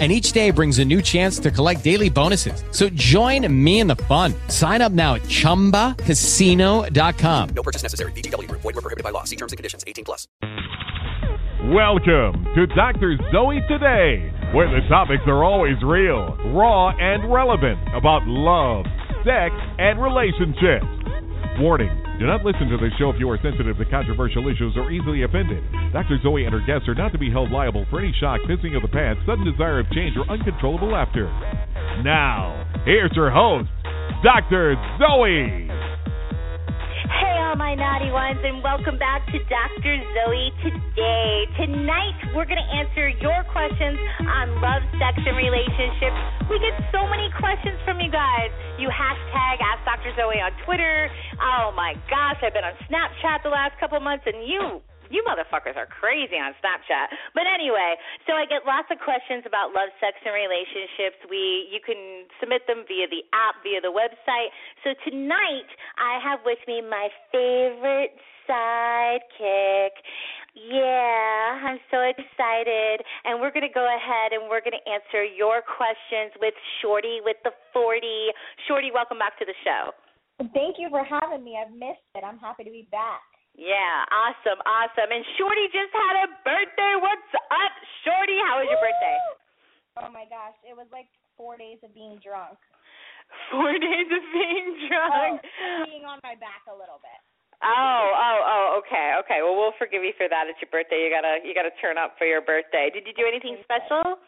and each day brings a new chance to collect daily bonuses. So join me in the fun. Sign up now at ChumbaCasino.com. No purchase necessary. VGW. Void were prohibited by law. See terms and conditions. 18 plus. Welcome to Dr. Zoe Today, where the topics are always real, raw, and relevant about love, sex, and relationships. Warning do not listen to this show if you are sensitive to controversial issues or easily offended. Dr. Zoe and her guests are not to be held liable for any shock, pissing of the pants, sudden desire of change, or uncontrollable laughter. Now, here's your host, Dr. Zoe. Hey, all my naughty ones, and welcome back to Dr. Zoe today. Tonight, we're going to answer your questions on love, sex, and relationships. Guys. You hashtag Ask Dr. Zoe on Twitter. Oh my gosh, I've been on Snapchat the last couple months, and you you motherfuckers are crazy on Snapchat. But anyway, so I get lots of questions about love, sex, and relationships. We you can submit them via the app, via the website. So tonight I have with me my favorite sidekick. Yeah, I'm so excited. And we're going to go ahead and we're going to answer your questions with Shorty with the 40. Shorty, welcome back to the show. Thank you for having me. I've missed it. I'm happy to be back. Yeah, awesome, awesome. And Shorty just had a birthday. What's up, Shorty? How was your birthday? Oh my gosh, it was like four days of being drunk. Four days of being oh, drunk. Oh, being on my back a little bit. Oh, oh, oh, okay, okay. Well, we'll forgive you for that. It's your birthday. You gotta, you gotta turn up for your birthday. Did you do anything special?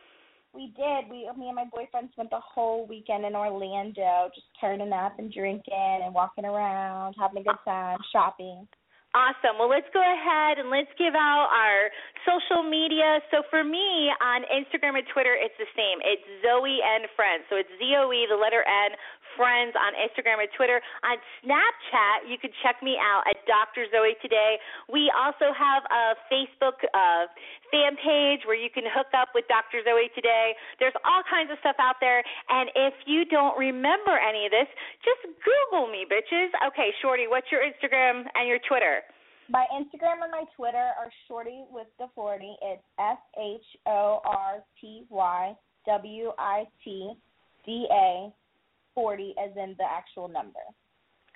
We did. We, me and my boyfriend spent the whole weekend in Orlando, just turning up and drinking and walking around, having a good time, shopping. Awesome. Well, let's go ahead and let's give out our social media. So for me on Instagram and Twitter, it's the same. It's Zoe and Friends. So it's Z O E, the letter N, Friends on Instagram and Twitter. On Snapchat, you can check me out at Dr. Zoe Today. We also have a Facebook uh, fan page where you can hook up with Dr. Zoe Today. There's all kinds of stuff out there. And if you don't remember any of this, just Google me, bitches. Okay, Shorty, what's your Instagram and your Twitter? My Instagram and my Twitter are Shorty with the 40. It's S H O R T Y W I T D A 40 as in the actual number.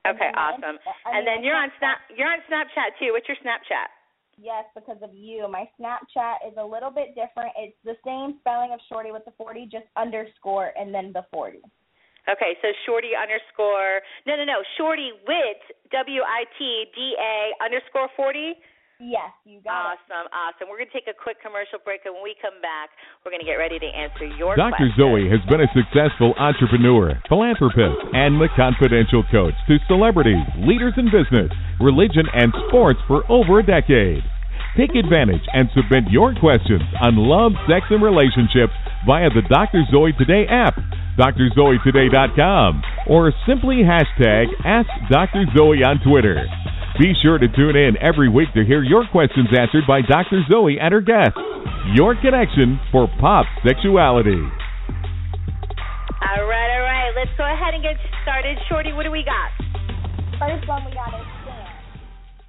Okay, awesome. and then you're on Snap you're on Snapchat too. What's your Snapchat? Yes, because of you. My Snapchat is a little bit different. It's the same spelling of Shorty with the 40, just underscore and then the 40. Okay, so Shorty underscore no no no Shorty with W I T D A underscore forty. Yes, you got awesome, it. Awesome, awesome. We're going to take a quick commercial break, and when we come back, we're going to get ready to answer your questions. Dr. questions. Zoe has been a successful entrepreneur, philanthropist, and the confidential coach to celebrities, leaders in business, religion, and sports for over a decade. Take advantage and submit your questions on love, sex, and relationships via the Dr. Zoe Today app drzoetoday.com, or simply hashtag Ask Dr. Zoe on Twitter. Be sure to tune in every week to hear your questions answered by Dr. Zoe and her guests. Your connection for pop sexuality. All right, all right. Let's go ahead and get started. Shorty, what do we got? First one we got is Sam.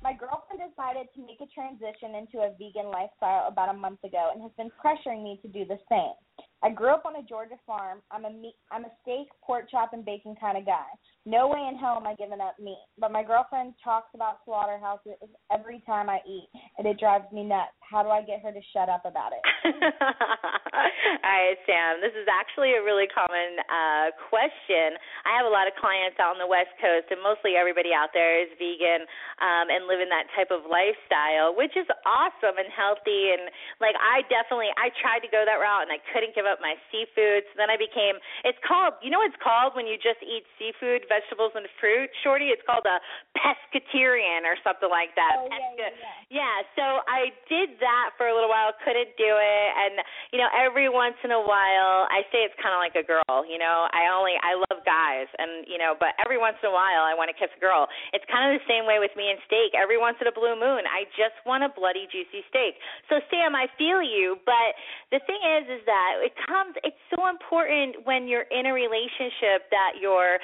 My girlfriend decided to make a transition into a vegan lifestyle about a month ago and has been pressuring me to do the same. I grew up on a Georgia farm. I'm a meat, I'm a steak, pork chop, and bacon kind of guy. No way in hell am I giving up meat. But my girlfriend talks about slaughterhouses every time I eat, and it drives me nuts. How do I get her to shut up about it? All right, Sam. This is actually a really common uh, question. I have a lot of clients out on the West Coast, and mostly everybody out there is vegan um, and living that type of lifestyle, which is awesome and healthy. And like I definitely, I tried to go that route, and I couldn't give up my seafood. So then I became. It's called. You know what it's called when you just eat seafood vegetables and fruit, Shorty. It's called a pescatarian or something like that. Oh, yeah, yeah, yeah. yeah, so I did that for a little while, couldn't do it. And, you know, every once in a while, I say it's kind of like a girl, you know, I only, I love guys, and, you know, but every once in a while, I want to kiss a girl. It's kind of the same way with me and steak. Every once in a blue moon, I just want a bloody, juicy steak. So, Sam, I feel you, but the thing is, is that it comes, it's so important when you're in a relationship that your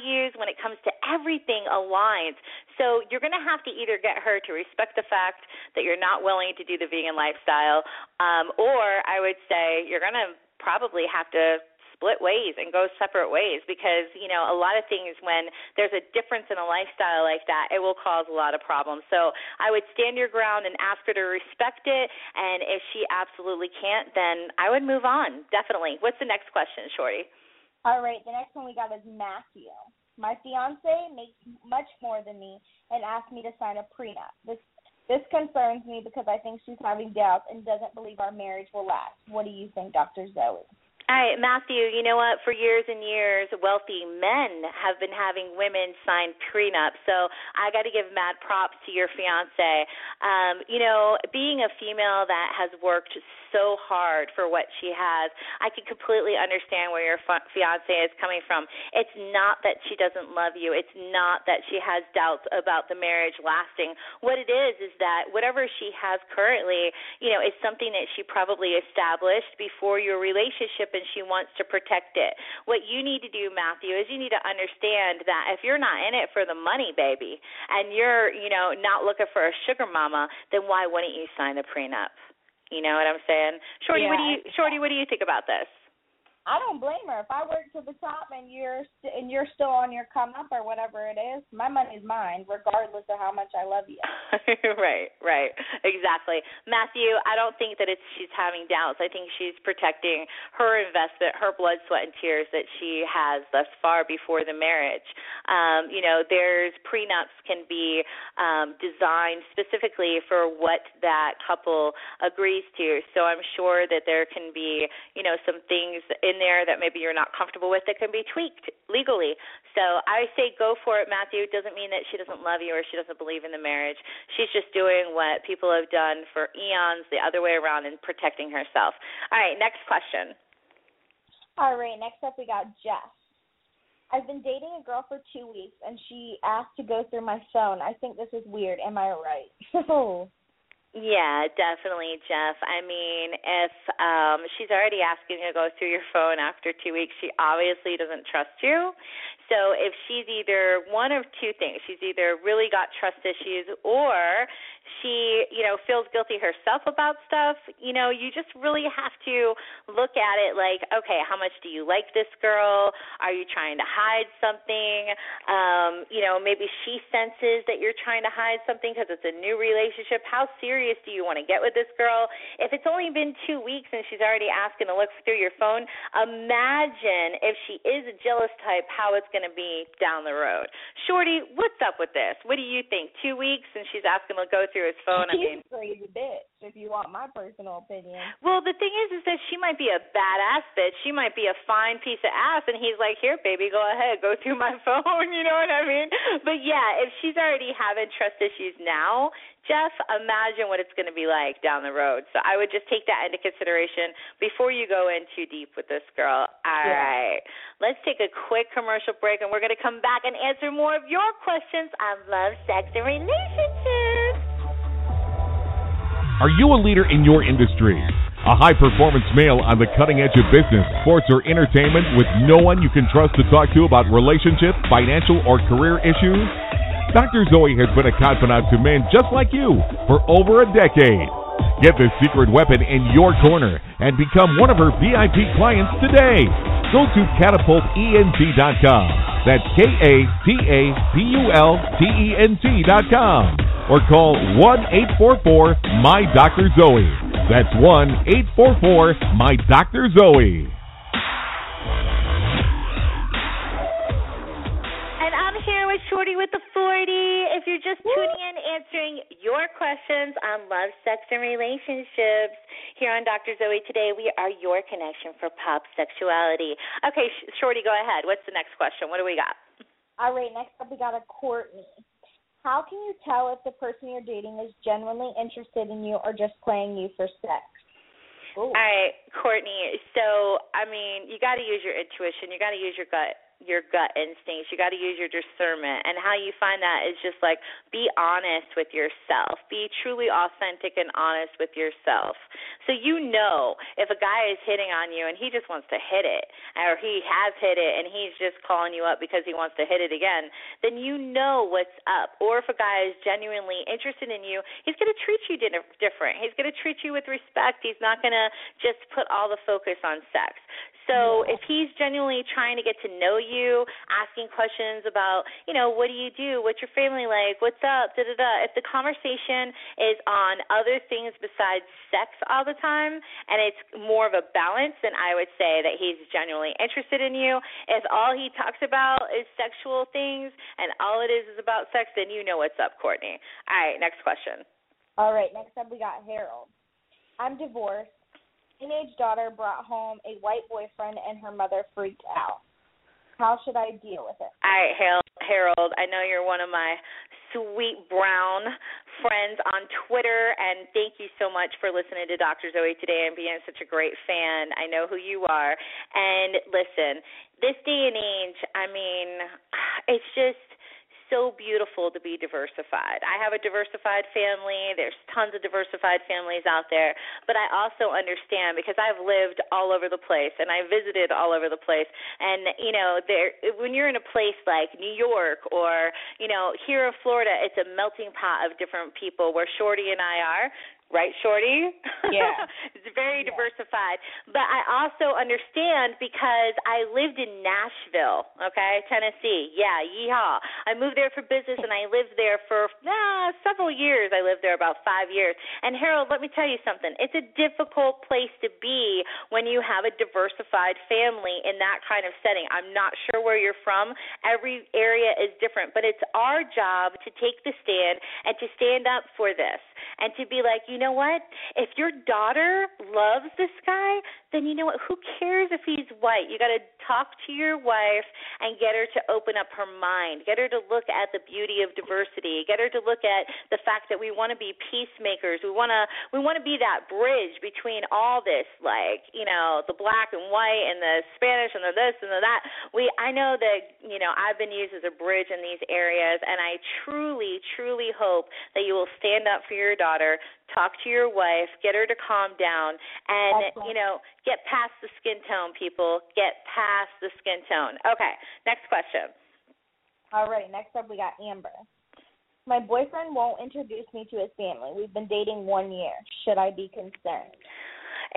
values, when it comes to everything, aligns. So you're going to have to either get her to respect the fact that you're not willing to do the vegan lifestyle, um, or I would say you're going to probably have to split ways and go separate ways because you know a lot of things when there's a difference in a lifestyle like that it will cause a lot of problems. So i would stand your ground and ask her to respect it and if she absolutely can't then i would move on. Definitely. What's the next question shorty all right the next one we got is matthew my fiance makes much more than me and asked me to sign a prenup. This this concerns me because I think she's having doubts and doesn't believe our marriage will last. What do you think, Dr. Zoe? All right, Matthew, you know what? For years and years, wealthy men have been having women sign prenups. So I got to give mad props to your fiance. Um, you know, being a female that has worked so hard for what she has, I can completely understand where your fiance is coming from. It's not that she doesn't love you. It's not that she has doubts about the marriage lasting. What it is is that whatever she has currently, you know, is something that she probably established before your relationship and she wants to protect it. What you need to do, Matthew, is you need to understand that if you're not in it for the money, baby, and you're, you know, not looking for a sugar mama, then why wouldn't you sign a prenup? You know what I'm saying? Shorty, yeah, what do you Shorty, what do you think about this? I don't blame her. If I work to the top and you're st- and you're still on your come up or whatever it is, my money's mine, regardless of how much I love you. right, right, exactly. Matthew, I don't think that it's she's having doubts. I think she's protecting her investment, her blood, sweat, and tears that she has thus far before the marriage. Um, you know, there's prenups can be um, designed specifically for what that couple agrees to. So I'm sure that there can be, you know, some things in there that maybe you're not comfortable with that can be tweaked legally. So I say go for it, Matthew. It doesn't mean that she doesn't love you or she doesn't believe in the marriage. She's just doing what people have done for eons the other way around and protecting herself. All right, next question. All right, next up we got Jess. I've been dating a girl for two weeks and she asked to go through my phone. I think this is weird. Am I right? Oh. Yeah, definitely, Jeff. I mean, if um she's already asking you to go through your phone after 2 weeks, she obviously doesn't trust you. So if she's either one of two things, she's either really got trust issues or she, you know, feels guilty herself about stuff, you know, you just really have to look at it like, okay, how much do you like this girl? Are you trying to hide something? Um, you know, maybe she senses that you're trying to hide something because it's a new relationship. How serious do you want to get with this girl? If it's only been 2 weeks and she's already asking to look through your phone, imagine if she is a jealous type how it's going to be down the road. Shorty, what's up with this? What do you think? 2 weeks and she's asking to go through his phone. He's I mean, a crazy bitch. If you want my personal opinion. Well, the thing is, is that she might be a badass bitch. She might be a fine piece of ass, and he's like, "Here, baby, go ahead, go through my phone." You know what I mean? But yeah, if she's already having trust issues now, Jeff, imagine what it's going to be like down the road. So I would just take that into consideration before you go in too deep with this girl. All yeah. right, Let's take a quick commercial break, and we're going to come back and answer more of your questions on love, sex, and relationships. Are you a leader in your industry? A high performance male on the cutting edge of business, sports, or entertainment with no one you can trust to talk to about relationship, financial, or career issues? Dr. Zoe has been a confidant to men just like you for over a decade. Get the secret weapon in your corner and become one of her VIP clients today. Go to catapultent.com. That's K A T A P U L T E N T.com or call 1 844 My Dr. Zoe. That's 1 844 My Dr. Zoe. And I'm here with Shorty with the 40. If you're just tuning in, answering your questions on love, sex, and relationships here on Dr. Zoe today, we are your connection for pop sexuality. Okay, Shorty, go ahead. What's the next question? What do we got? All right, next up we got a Courtney. How can you tell if the person you're dating is genuinely interested in you or just playing you for sex? Ooh. All right, Courtney. So, I mean, you got to use your intuition. You got to use your gut your gut instincts. You got to use your discernment. And how you find that is just like be honest with yourself. Be truly authentic and honest with yourself. So you know if a guy is hitting on you and he just wants to hit it, or he has hit it and he's just calling you up because he wants to hit it again, then you know what's up. Or if a guy is genuinely interested in you, he's going to treat you different. He's going to treat you with respect. He's not going to just put all the focus on sex. So if he's genuinely trying to get to know you, asking questions about, you know, what do you do? What's your family like? What's up? Da da da. If the conversation is on other things besides sex all the time and it's more of a balance, then I would say that he's genuinely interested in you. If all he talks about is sexual things and all it is is about sex, then you know what's up, Courtney. All right, next question. All right, next up we got Harold. I'm divorced teenage daughter brought home a white boyfriend and her mother freaked out. How should I deal with it? All right, Harold, I know you're one of my sweet brown friends on Twitter, and thank you so much for listening to Dr. Zoe today and being such a great fan. I know who you are. And listen, this day and age, I mean, it's just so beautiful to be diversified. I have a diversified family. There's tons of diversified families out there, but I also understand because I've lived all over the place and I visited all over the place. And you know, there when you're in a place like New York or you know here in Florida, it's a melting pot of different people. Where Shorty and I are, right, Shorty? Yeah. it's very yeah. diversified. But I also understand because I lived in Nashville, okay, Tennessee. Yeah, yeehaw. I moved there for business and I lived there for uh, several years. I lived there about five years. And Harold, let me tell you something. It's a difficult place to be when you have a diversified family in that kind of setting. I'm not sure where you're from. Every area is different, but it's our job to take the stand and to stand up for this and to be like, you know what? If your daughter loves this guy, then you know what? Who cares if he's white? You got to talk to your wife and get her to open up her mind. Get her to look at the beauty of diversity. Get her to look at the fact that we want to be peacemakers. We want to we want to be that bridge between all this like, you know, the black and white and the Spanish and the this and the that. We I know that, you know, I've been used as a bridge in these areas and I truly truly hope that you will stand up for your daughter, talk to your wife, get her to calm down, and you know, get past the skin tone, people. Get past the skin tone. Okay, next question. All right, next up we got Amber. My boyfriend won't introduce me to his family. We've been dating one year. Should I be concerned?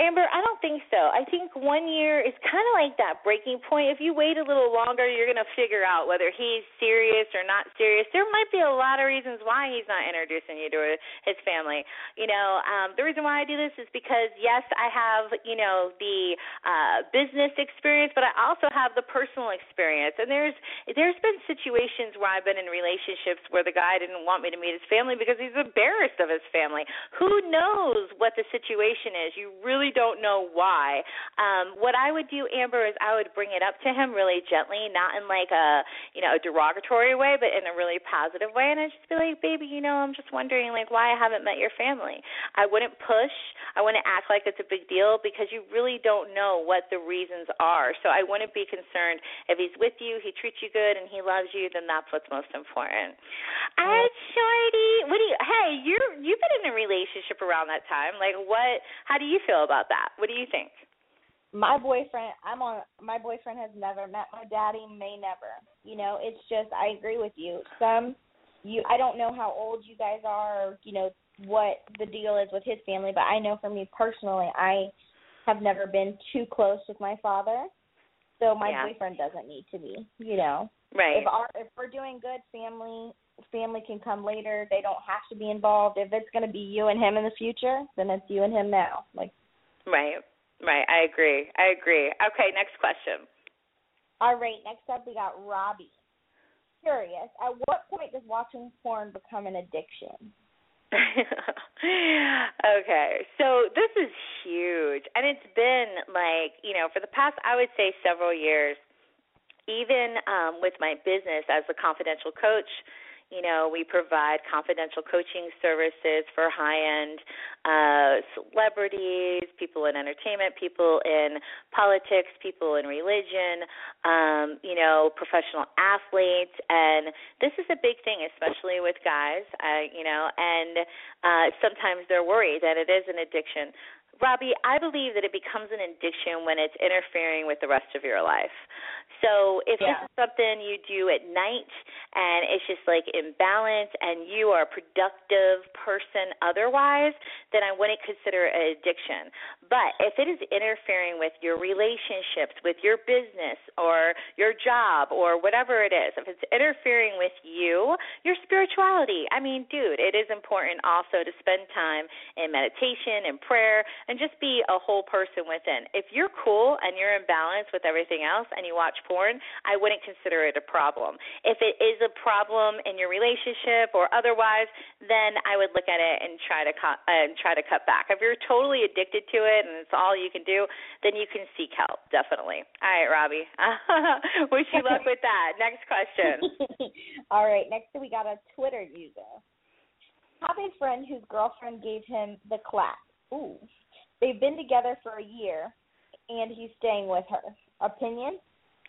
Amber, I don't think so. I think one year is kind of like that breaking point. If you wait a little longer, you're going to figure out whether he's serious or not serious. There might be a lot of reasons why he's not introducing you to his family. You know, um, the reason why I do this is because yes, I have you know the uh, business experience, but I also have the personal experience. And there's there's been situations where I've been in relationships where the guy didn't want me to meet his family because he's embarrassed of his family. Who knows what the situation is? You really really don't know why. Um, what I would do, Amber, is I would bring it up to him really gently, not in like a you know a derogatory way, but in a really positive way, and I'd just be like, baby, you know, I'm just wondering like why I haven't met your family. I wouldn't push. I wouldn't act like it's a big deal because you really don't know what the reasons are. So I wouldn't be concerned if he's with you, he treats you good, and he loves you. Then that's what's most important. All right, Shorty, what do you? Hey, you're you've been in a relationship around that time. Like, what? How do you feel about about that. What do you think? My boyfriend, I'm on. My boyfriend has never met my daddy. May never. You know, it's just. I agree with you. Some, you. I don't know how old you guys are. Or, you know what the deal is with his family, but I know for me personally, I have never been too close with my father. So my yeah. boyfriend doesn't need to be. You know. Right. If our if we're doing good, family family can come later. They don't have to be involved. If it's going to be you and him in the future, then it's you and him now. Like Right. Right. I agree. I agree. Okay, next question. All right, next up we got Robbie. Curious, at what point does watching porn become an addiction? okay, so this is huge, and it's been like you know for the past I would say several years. Even um, with my business as a confidential coach, You know, we provide confidential coaching services for high-end uh, celebrities, people in entertainment, people in politics, people in religion, um, you know, professional athletes, and this is a big thing, especially with guys. Uh, you know, and uh, sometimes they're worried that it is an addiction. Robbie, I believe that it becomes an addiction when it's interfering with the rest of your life. So if yeah. this is something you do at night and it's just like imbalance and you are a productive person otherwise, then I wouldn't consider it an addiction. But if it is interfering with your relationships, with your business or your job or whatever it is, if it's interfering with you, your spirituality, I mean, dude, it is important also to spend time in meditation and prayer and just be a whole person within. If you're cool and you're in balance with everything else and you watch porn, I wouldn't consider it a problem. If it is a problem in your relationship or otherwise, then I would look at it and try to cut and try to cut back. If you're totally addicted to it and it's all you can do, then you can seek help, definitely. All right, Robbie. Wish you luck with that. Next question. all right, next we got a Twitter user. Have a friend whose girlfriend gave him the clap. Ooh. They've been together for a year, and he's staying with her. Opinion?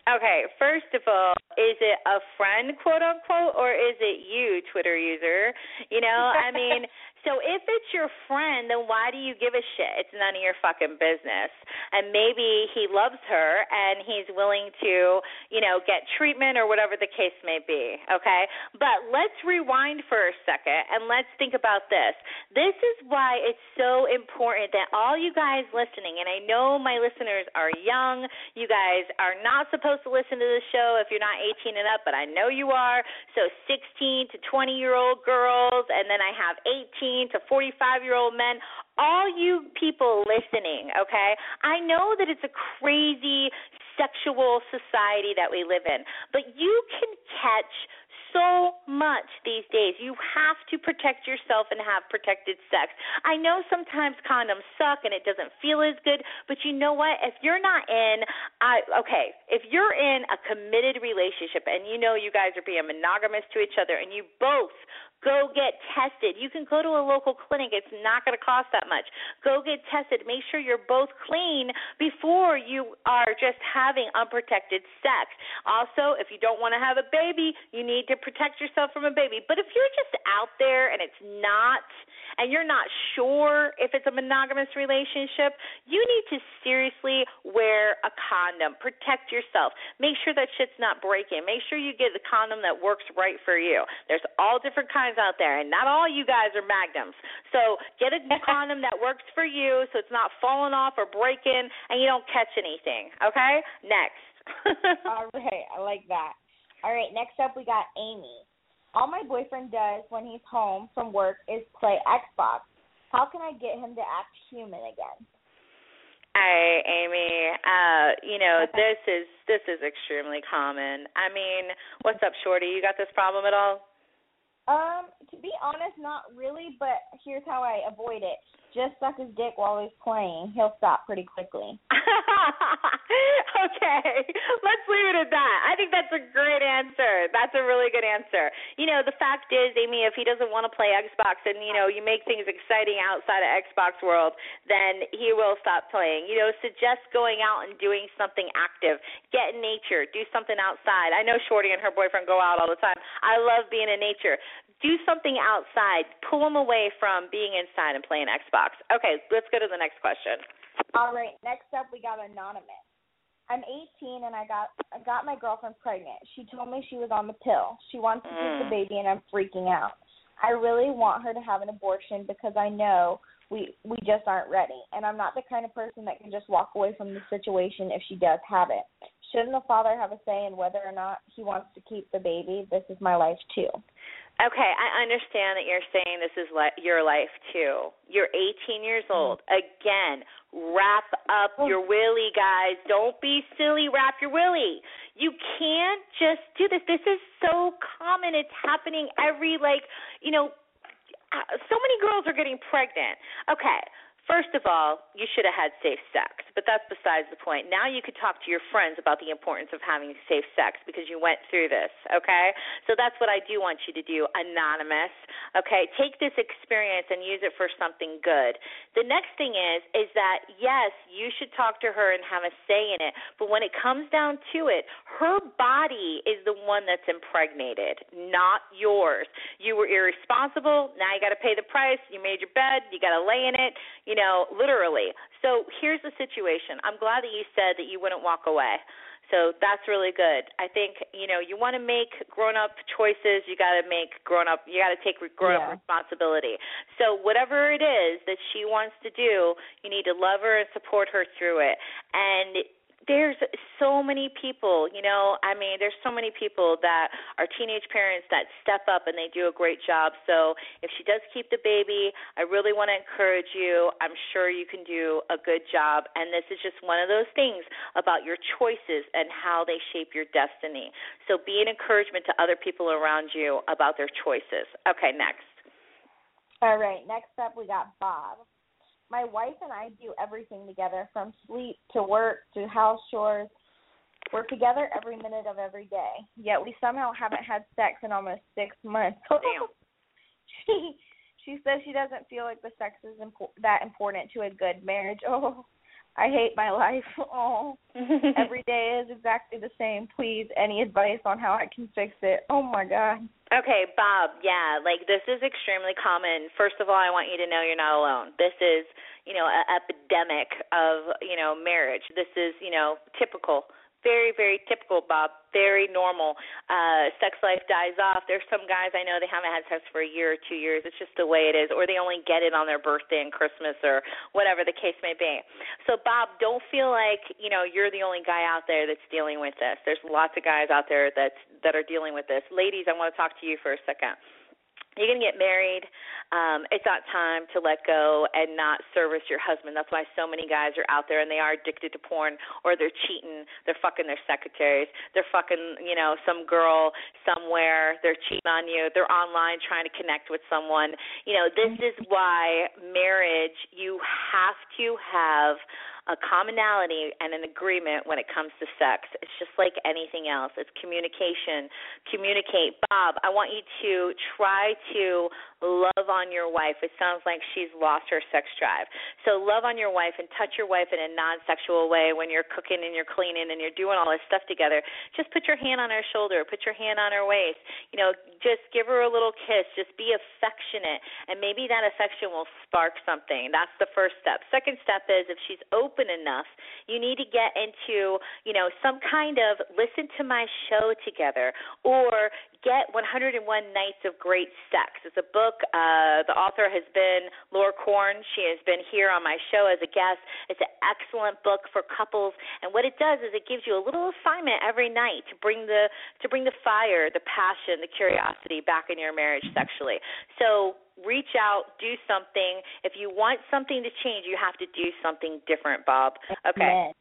Okay, first of all, is it a friend, quote unquote, or is it you, Twitter user? You know, I mean, so if it's your friend, then why do you give a shit? It's none of your fucking business. And maybe he loves her and he's willing to, you know, get treatment or whatever the case may be. Okay? But let's rewind for a second and let's think about this. This is why it's so important that all you guys listening, and I know my listeners are young, you guys are not supposed to listen to this show if you're not 18 and up, but I know you are. So 16 to 20 year old girls, and then I have 18 to 45 year old men, all you people listening, okay? I know that it's a crazy sexual society that we live in, but you can catch so much these days. You have to protect yourself and have protected sex. I know sometimes condoms suck and it doesn't feel as good, but you know what? If you're not in, I okay, if you're in a committed relationship and you know you guys are being monogamous to each other and you both Go get tested. You can go to a local clinic. It's not going to cost that much. Go get tested. Make sure you're both clean before you are just having unprotected sex. Also, if you don't want to have a baby, you need to protect yourself from a baby. But if you're just out there and it's not, and you're not sure if it's a monogamous relationship, you need to seriously wear a condom. Protect yourself. Make sure that shit's not breaking. Make sure you get the condom that works right for you. There's all different kinds out there, and not all you guys are magnums. So get a condom that works for you, so it's not falling off or breaking, and you don't catch anything. Okay, next. all right, I like that. All right, next up we got Amy. All my boyfriend does when he's home from work is play Xbox. How can I get him to act human again? Hi, Amy. Uh, you know, this is this is extremely common. I mean, what's up, Shorty? You got this problem at all? Um, to be honest, not really, but here's how I avoid it. Just suck his dick while he's playing. He'll stop pretty quickly. okay, let's leave it at that. I think that's a great answer. That's a really good answer. You know, the fact is, Amy, if he doesn't want to play Xbox and, you know, you make things exciting outside of Xbox world, then he will stop playing. You know, suggest going out and doing something active. Get in nature. Do something outside. I know Shorty and her boyfriend go out all the time. I love being in nature do something outside. Pull them away from being inside and playing Xbox. Okay, let's go to the next question. All right, next up we got anonymous. I'm 18 and I got I got my girlfriend pregnant. She told me she was on the pill. She wants to keep Mm. the baby and I'm freaking out. I really want her to have an abortion because I know we we just aren't ready. And I'm not the kind of person that can just walk away from the situation if she does have it. Shouldn't the father have a say in whether or not he wants to keep the baby? This is my life too. Okay, I understand that you're saying this is li- your life too. You're 18 years old. Again, wrap up your willy, guys. Don't be silly. Wrap your willy. You can't just do this. This is so common. It's happening every like, you know, uh, so many girls are getting pregnant. Okay, first of all, you should have had safe sex. but that's besides the point. Now you could talk to your friends about the importance of having safe sex because you went through this, okay? So that's what I do want you to do, anonymous. Okay? Take this experience and use it for something good. The next thing is is that yes, you should talk to her and have a say in it, but when it comes down to it, her body is the one that's impregnated, not yours. You were irresponsible, now you got to pay the price. You made your bed, you got to lay in it, you know, literally. So here's the situation. I'm glad that you said that you wouldn't walk away. So that's really good. I think you know you want to make grown up choices. You got to make grown up. You got to take grown up Yeah. responsibility. So whatever it is that she wants to do, you need to love her and support her through it. And there's so many people, you know, I mean, there's so many people that are teenage parents that step up and they do a great job. So if she does keep the baby, I really want to encourage you. I'm sure you can do a good job. And this is just one of those things about your choices and how they shape your destiny. So be an encouragement to other people around you about their choices. Okay, next. All right, next up we got Bob. My wife and I do everything together from sleep to work to house chores. We're together every minute of every day. Yet we somehow haven't had sex in almost six months. Damn. she she says she doesn't feel like the sex is impo- that important to a good marriage. Oh, I hate my life. Oh, every day is exactly the same. Please, any advice on how I can fix it? Oh my God. Okay, Bob, yeah, like this is extremely common. First of all, I want you to know you're not alone. This is, you know, an epidemic of, you know, marriage. This is, you know, typical. Very, very typical, Bob. Very normal. Uh sex life dies off. There's some guys I know they haven't had sex for a year or 2 years. It's just the way it is or they only get it on their birthday and Christmas or whatever the case may be. So Bob, don't feel like, you know, you're the only guy out there that's dealing with this. There's lots of guys out there that's that are dealing with this. Ladies, I want to talk to you for a second. You're going to get married. Um, it's not time to let go and not service your husband. That's why so many guys are out there and they are addicted to porn or they're cheating. They're fucking their secretaries. They're fucking, you know, some girl somewhere. They're cheating on you. They're online trying to connect with someone. You know, this is why marriage, you have to have a commonality and an agreement when it comes to sex. It's just like anything else. It's communication. Communicate. Bob, I want you to try to love on your wife. It sounds like she's lost her sex drive. So love on your wife and touch your wife in a non-sexual way when you're cooking and you're cleaning and you're doing all this stuff together. Just put your hand on her shoulder, put your hand on her waist. You know, just give her a little kiss. Just be affectionate and maybe that affection will spark something. That's the first step. Second step is if she's open enough, you need to get into, you know, some kind of listen to my show together or get 101 Nights of Great Sex. It's a book. Uh, the author has been Laura Corn. She has been here on my show as a guest. It's an excellent book for couples, and what it does is it gives you a little assignment every night to bring the to bring the fire, the passion, the curiosity back in your marriage sexually. So reach out, do something. If you want something to change, you have to do something different, Bob. Okay. Amen.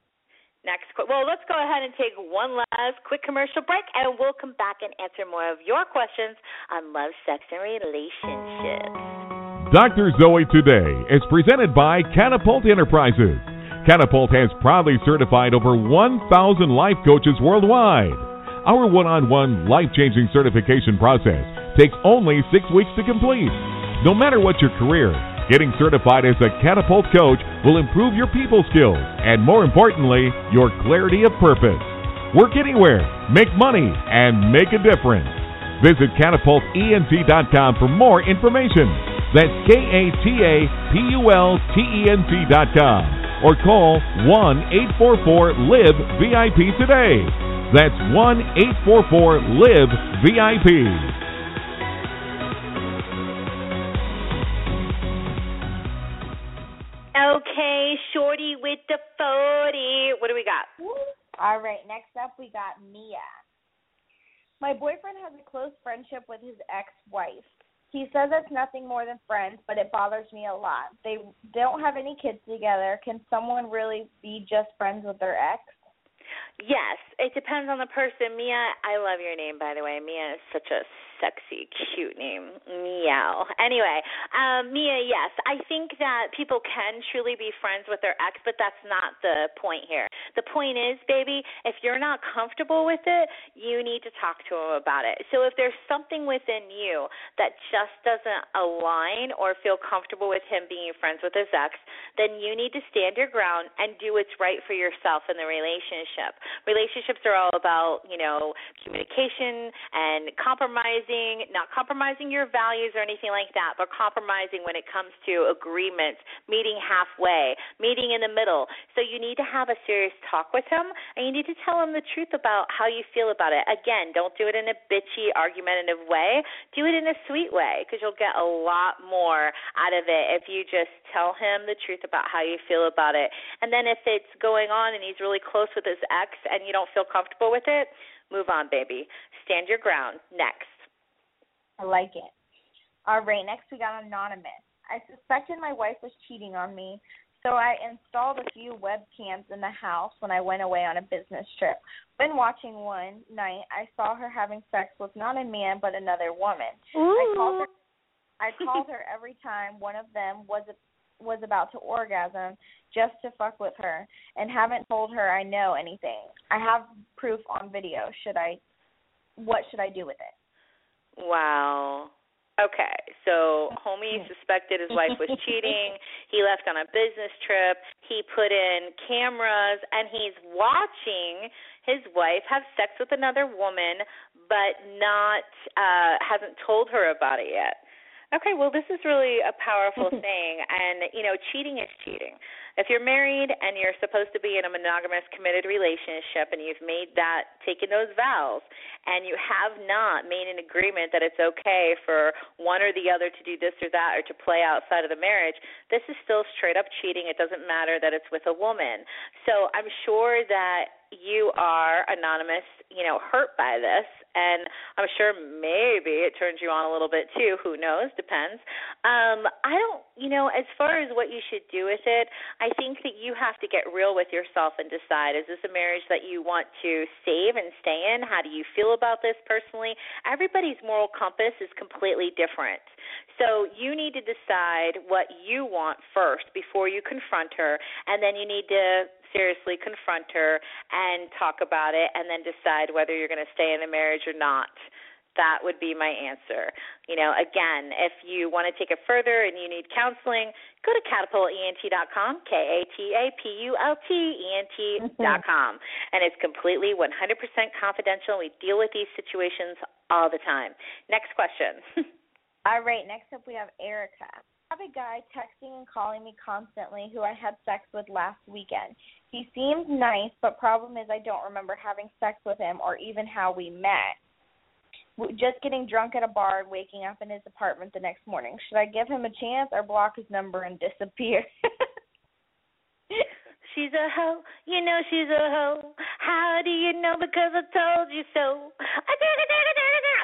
Next, qu- well, let's go ahead and take one last quick commercial break, and we'll come back and answer more of your questions on love, sex, and relationships. Dr. Zoe Today is presented by Catapult Enterprises. Catapult has proudly certified over 1,000 life coaches worldwide. Our one on one life changing certification process takes only six weeks to complete. No matter what your career, getting certified as a Catapult coach will improve your people skills and, more importantly, your clarity of purpose. Work anywhere, make money, and make a difference. Visit catapultent.com for more information. That's K A T A P U L T E N T.com or call 1 844 LIVE VIP today. That's 1 844 LIVE VIP. Okay, Shorty with the 40. What do we got? All right, next up we got Mia. My boyfriend has a close friendship with his ex-wife. He says it's nothing more than friends, but it bothers me a lot. They don't have any kids together. Can someone really be just friends with their ex? Yes, it depends on the person. Mia, I love your name by the way. Mia is such a sexy, cute name. Meow. Anyway, um, Mia, yes, I think that people can truly be friends with their ex, but that's not the point here. The point is, baby, if you're not comfortable with it, you need to talk to him about it. So if there's something within you that just doesn't align or feel comfortable with him being friends with his ex, then you need to stand your ground and do what's right for yourself in the relationship. Relationships are all about, you know, communication and compromising compromising, not compromising your values or anything like that, but compromising when it comes to agreements, meeting halfway, meeting in the middle. So you need to have a serious talk with him and you need to tell him the truth about how you feel about it. Again, don't do it in a bitchy, argumentative way. Do it in a sweet way because you'll get a lot more out of it if you just tell him the truth about how you feel about it. And then if it's going on and he's really close with his ex and you don't feel comfortable with it, move on, baby. Stand your ground. Next. I like it. All right, next we got Anonymous. I suspected my wife was cheating on me, so I installed a few webcams in the house when I went away on a business trip. When watching one night, I saw her having sex with not a man but another woman. Ooh. I called her I called her every time one of them was was about to orgasm just to fuck with her and haven't told her I know anything. I have proof on video. Should I what should I do with it? Wow. Okay, so homie suspected his wife was cheating. He left on a business trip. He put in cameras and he's watching his wife have sex with another woman, but not uh hasn't told her about it yet. Okay, well this is really a powerful mm-hmm. thing and you know, cheating is cheating. If you're married and you're supposed to be in a monogamous committed relationship and you've made that taken those vows and you have not made an agreement that it's okay for one or the other to do this or that or to play outside of the marriage, this is still straight up cheating. It doesn't matter that it's with a woman. So I'm sure that you are anonymous, you know, hurt by this and I'm sure maybe it turns you on a little bit too, who knows, depends. Um I don't, you know, as far as what you should do with it, I think that you have to get real with yourself and decide is this a marriage that you want to save and stay in? How do you feel about this personally? Everybody's moral compass is completely different. So you need to decide what you want first before you confront her, and then you need to seriously confront her and talk about it and then decide whether you're going to stay in the marriage or not that would be my answer. You know, again, if you want to take it further and you need counseling, go to catapultent.com, K A T A P U L T E N T.com. Mm-hmm. And it's completely 100% confidential. We deal with these situations all the time. Next question. All right, next up we have Erica. Have a guy texting and calling me constantly who I had sex with last weekend. He seemed nice, but problem is I don't remember having sex with him or even how we met just getting drunk at a bar and waking up in his apartment the next morning. Should I give him a chance or block his number and disappear? she's a hoe, you know she's a hoe. How do you know? Because I told you so.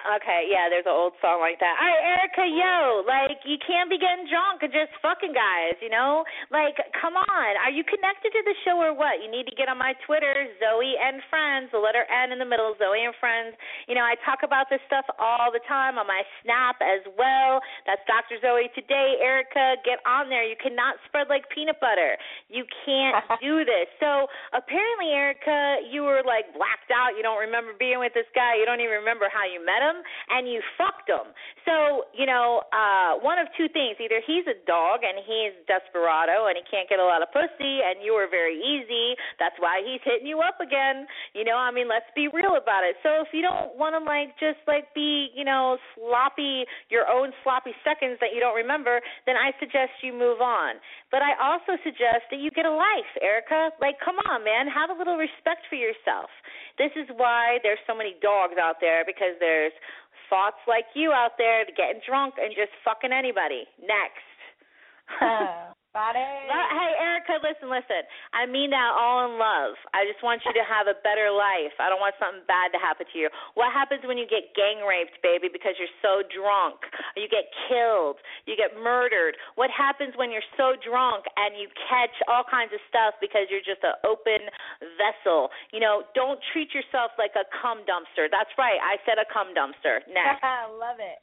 Okay, yeah, there's an old song like that. All right, Erica, yo, like you can't be getting drunk and just fucking guys, you know? Like, come on, are you connected to the show or what? You need to get on my Twitter, Zoe and Friends, the letter N in the middle, Zoe and Friends. You know, I talk about this stuff all the time on my Snap as well. That's Dr. Zoe today. Erica, get on there. You cannot spread like peanut butter. You can't do this. So apparently, Erica, you were like blacked out. You don't remember being with this guy. You don't even remember how you met him him and you fucked him. So, you know, uh one of two things. Either he's a dog and he's desperado and he can't get a lot of pussy and you were very easy. That's why he's hitting you up again. You know, I mean, let's be real about it. So if you don't want to like just like be, you know, sloppy your own sloppy seconds that you don't remember, then I suggest you move on. But I also suggest that you get a life, Erica. Like, come on, man, have a little respect for yourself. This is why there's so many dogs out there because there's thoughts like you out there getting drunk and just fucking anybody. Next. uh, It. Hey, Erica, listen, listen. I mean that all in love. I just want you to have a better life. I don't want something bad to happen to you. What happens when you get gang raped, baby, because you're so drunk? You get killed. You get murdered. What happens when you're so drunk and you catch all kinds of stuff because you're just an open vessel? You know, don't treat yourself like a cum dumpster. That's right. I said a cum dumpster. Next. I love it.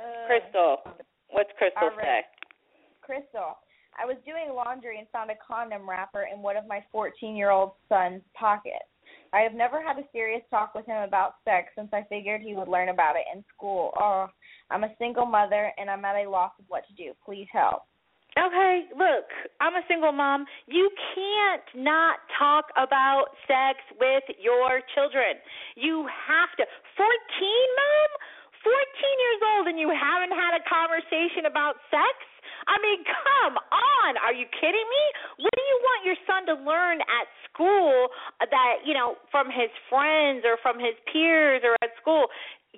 Uh, Crystal. What's Crystal right. say? Crystal, I was doing laundry and found a condom wrapper in one of my 14 year old son's pockets. I have never had a serious talk with him about sex since I figured he would learn about it in school. Oh, I'm a single mother and I'm at a loss of what to do. Please help. Okay, look, I'm a single mom. You can't not talk about sex with your children. You have to. 14, mom? 14 years old and you haven't had a conversation about sex? I mean, come on. Are you kidding me? What do you want your son to learn at school that, you know, from his friends or from his peers or at school?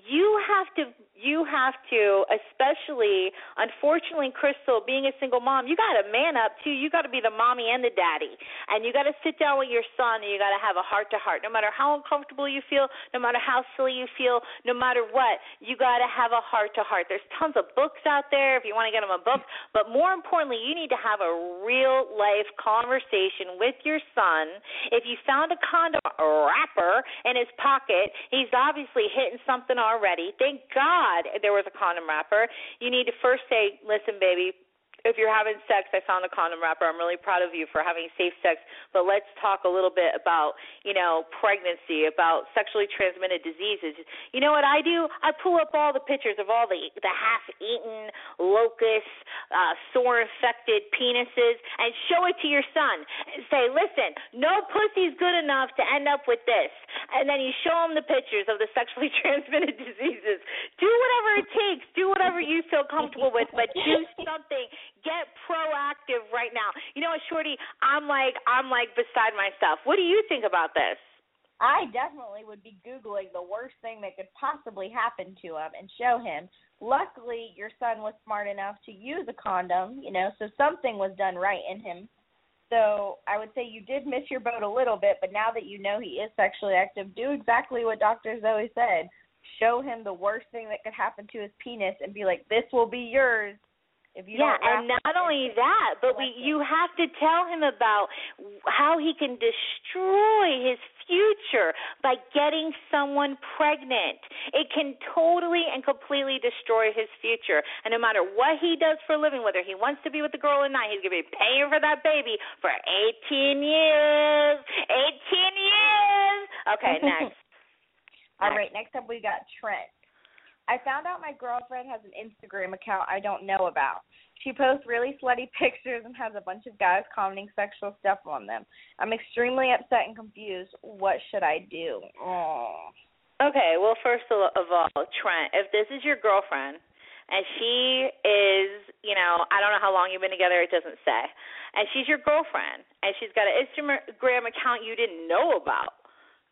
You have to you have to especially unfortunately crystal being a single mom you got to man up too. You got to be the mommy and the daddy. And you got to sit down with your son and you got to have a heart to heart. No matter how uncomfortable you feel no matter how silly you feel no matter what you got to have a heart to heart. There's tons of books out there if you want to get them a book. But more importantly you need to have a real life conversation with your son. If you found a condom wrapper in his pocket he's obviously hitting something already. Thank god there was a condom wrapper, you need to first say, listen, baby, if you're having sex, I found a condom wrapper. I'm really proud of you for having safe sex. But let's talk a little bit about, you know, pregnancy, about sexually transmitted diseases. You know what I do? I pull up all the pictures of all the the half-eaten, locust, uh, sore-infected penises and show it to your son. And say, listen, no pussy's good enough to end up with this. And then you show him the pictures of the sexually transmitted diseases. Do whatever it takes. Do whatever you feel comfortable with, but do something get proactive right now. You know what, Shorty? I'm like I'm like beside myself. What do you think about this? I definitely would be Googling the worst thing that could possibly happen to him and show him. Luckily, your son was smart enough to use a condom, you know, so something was done right in him. So I would say you did miss your boat a little bit, but now that you know he is sexually active, do exactly what Dr. Zoe said. Show him the worst thing that could happen to his penis and be like, this will be yours yeah, and not only that, but we you have to tell him about how he can destroy his future by getting someone pregnant. It can totally and completely destroy his future. And no matter what he does for a living, whether he wants to be with the girl or not, he's going to be paying for that baby for 18 years. 18 years. Okay, next. All right, next up we got Trent. I found out my girlfriend has an Instagram account I don't know about. She posts really slutty pictures and has a bunch of guys commenting sexual stuff on them. I'm extremely upset and confused. What should I do? Oh. Okay, well, first of all, Trent, if this is your girlfriend and she is, you know, I don't know how long you've been together, it doesn't say, and she's your girlfriend and she's got an Instagram account you didn't know about,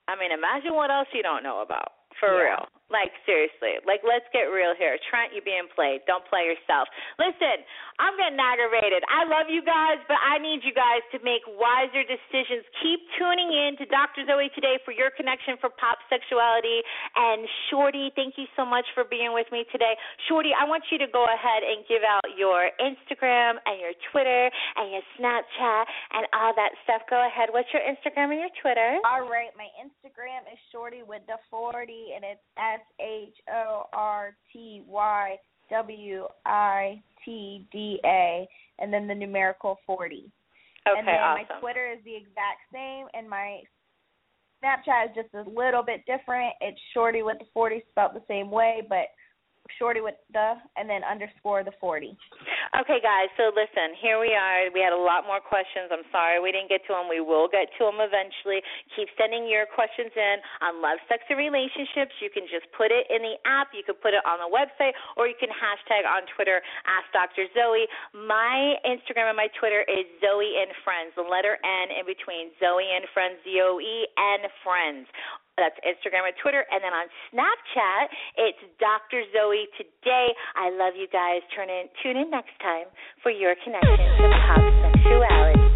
I mean, imagine what else you don't know about. For Yeah. real. Like seriously. Like let's get real here. Trent, you being played. Don't play yourself. Listen, I'm getting aggravated. I love you guys, but I need you guys to make wiser decisions. Keep tuning in to Dr. Zoe today for your connection for pop sexuality. And Shorty, thank you so much for being with me today. Shorty, I want you to go ahead and give out your Instagram and your Twitter and your Snapchat and all that stuff. Go ahead. What's your Instagram and your Twitter? All right, my Instagram is Shorty with the 40, and it's S H O R T Y W I T D A, and then the numerical 40. Okay, and then awesome. my Twitter is the exact same, and my Snapchat is just a little bit different. It's Shorty with the 40 spelled the same way, but Shorty with the and then underscore the 40. Okay, guys, so listen, here we are. We had a lot more questions. I'm sorry we didn't get to them. We will get to them eventually. Keep sending your questions in on love, sex, and relationships. You can just put it in the app, you can put it on the website, or you can hashtag on Twitter, Ask Dr. Zoe. My Instagram and my Twitter is Zoe and Friends, the letter N in between Zoe and Friends, Z O E and Friends. That's Instagram and Twitter. And then on Snapchat, it's Dr. Zoe Today. I love you guys. Turn in, tune in next time for your connection to pop sexuality.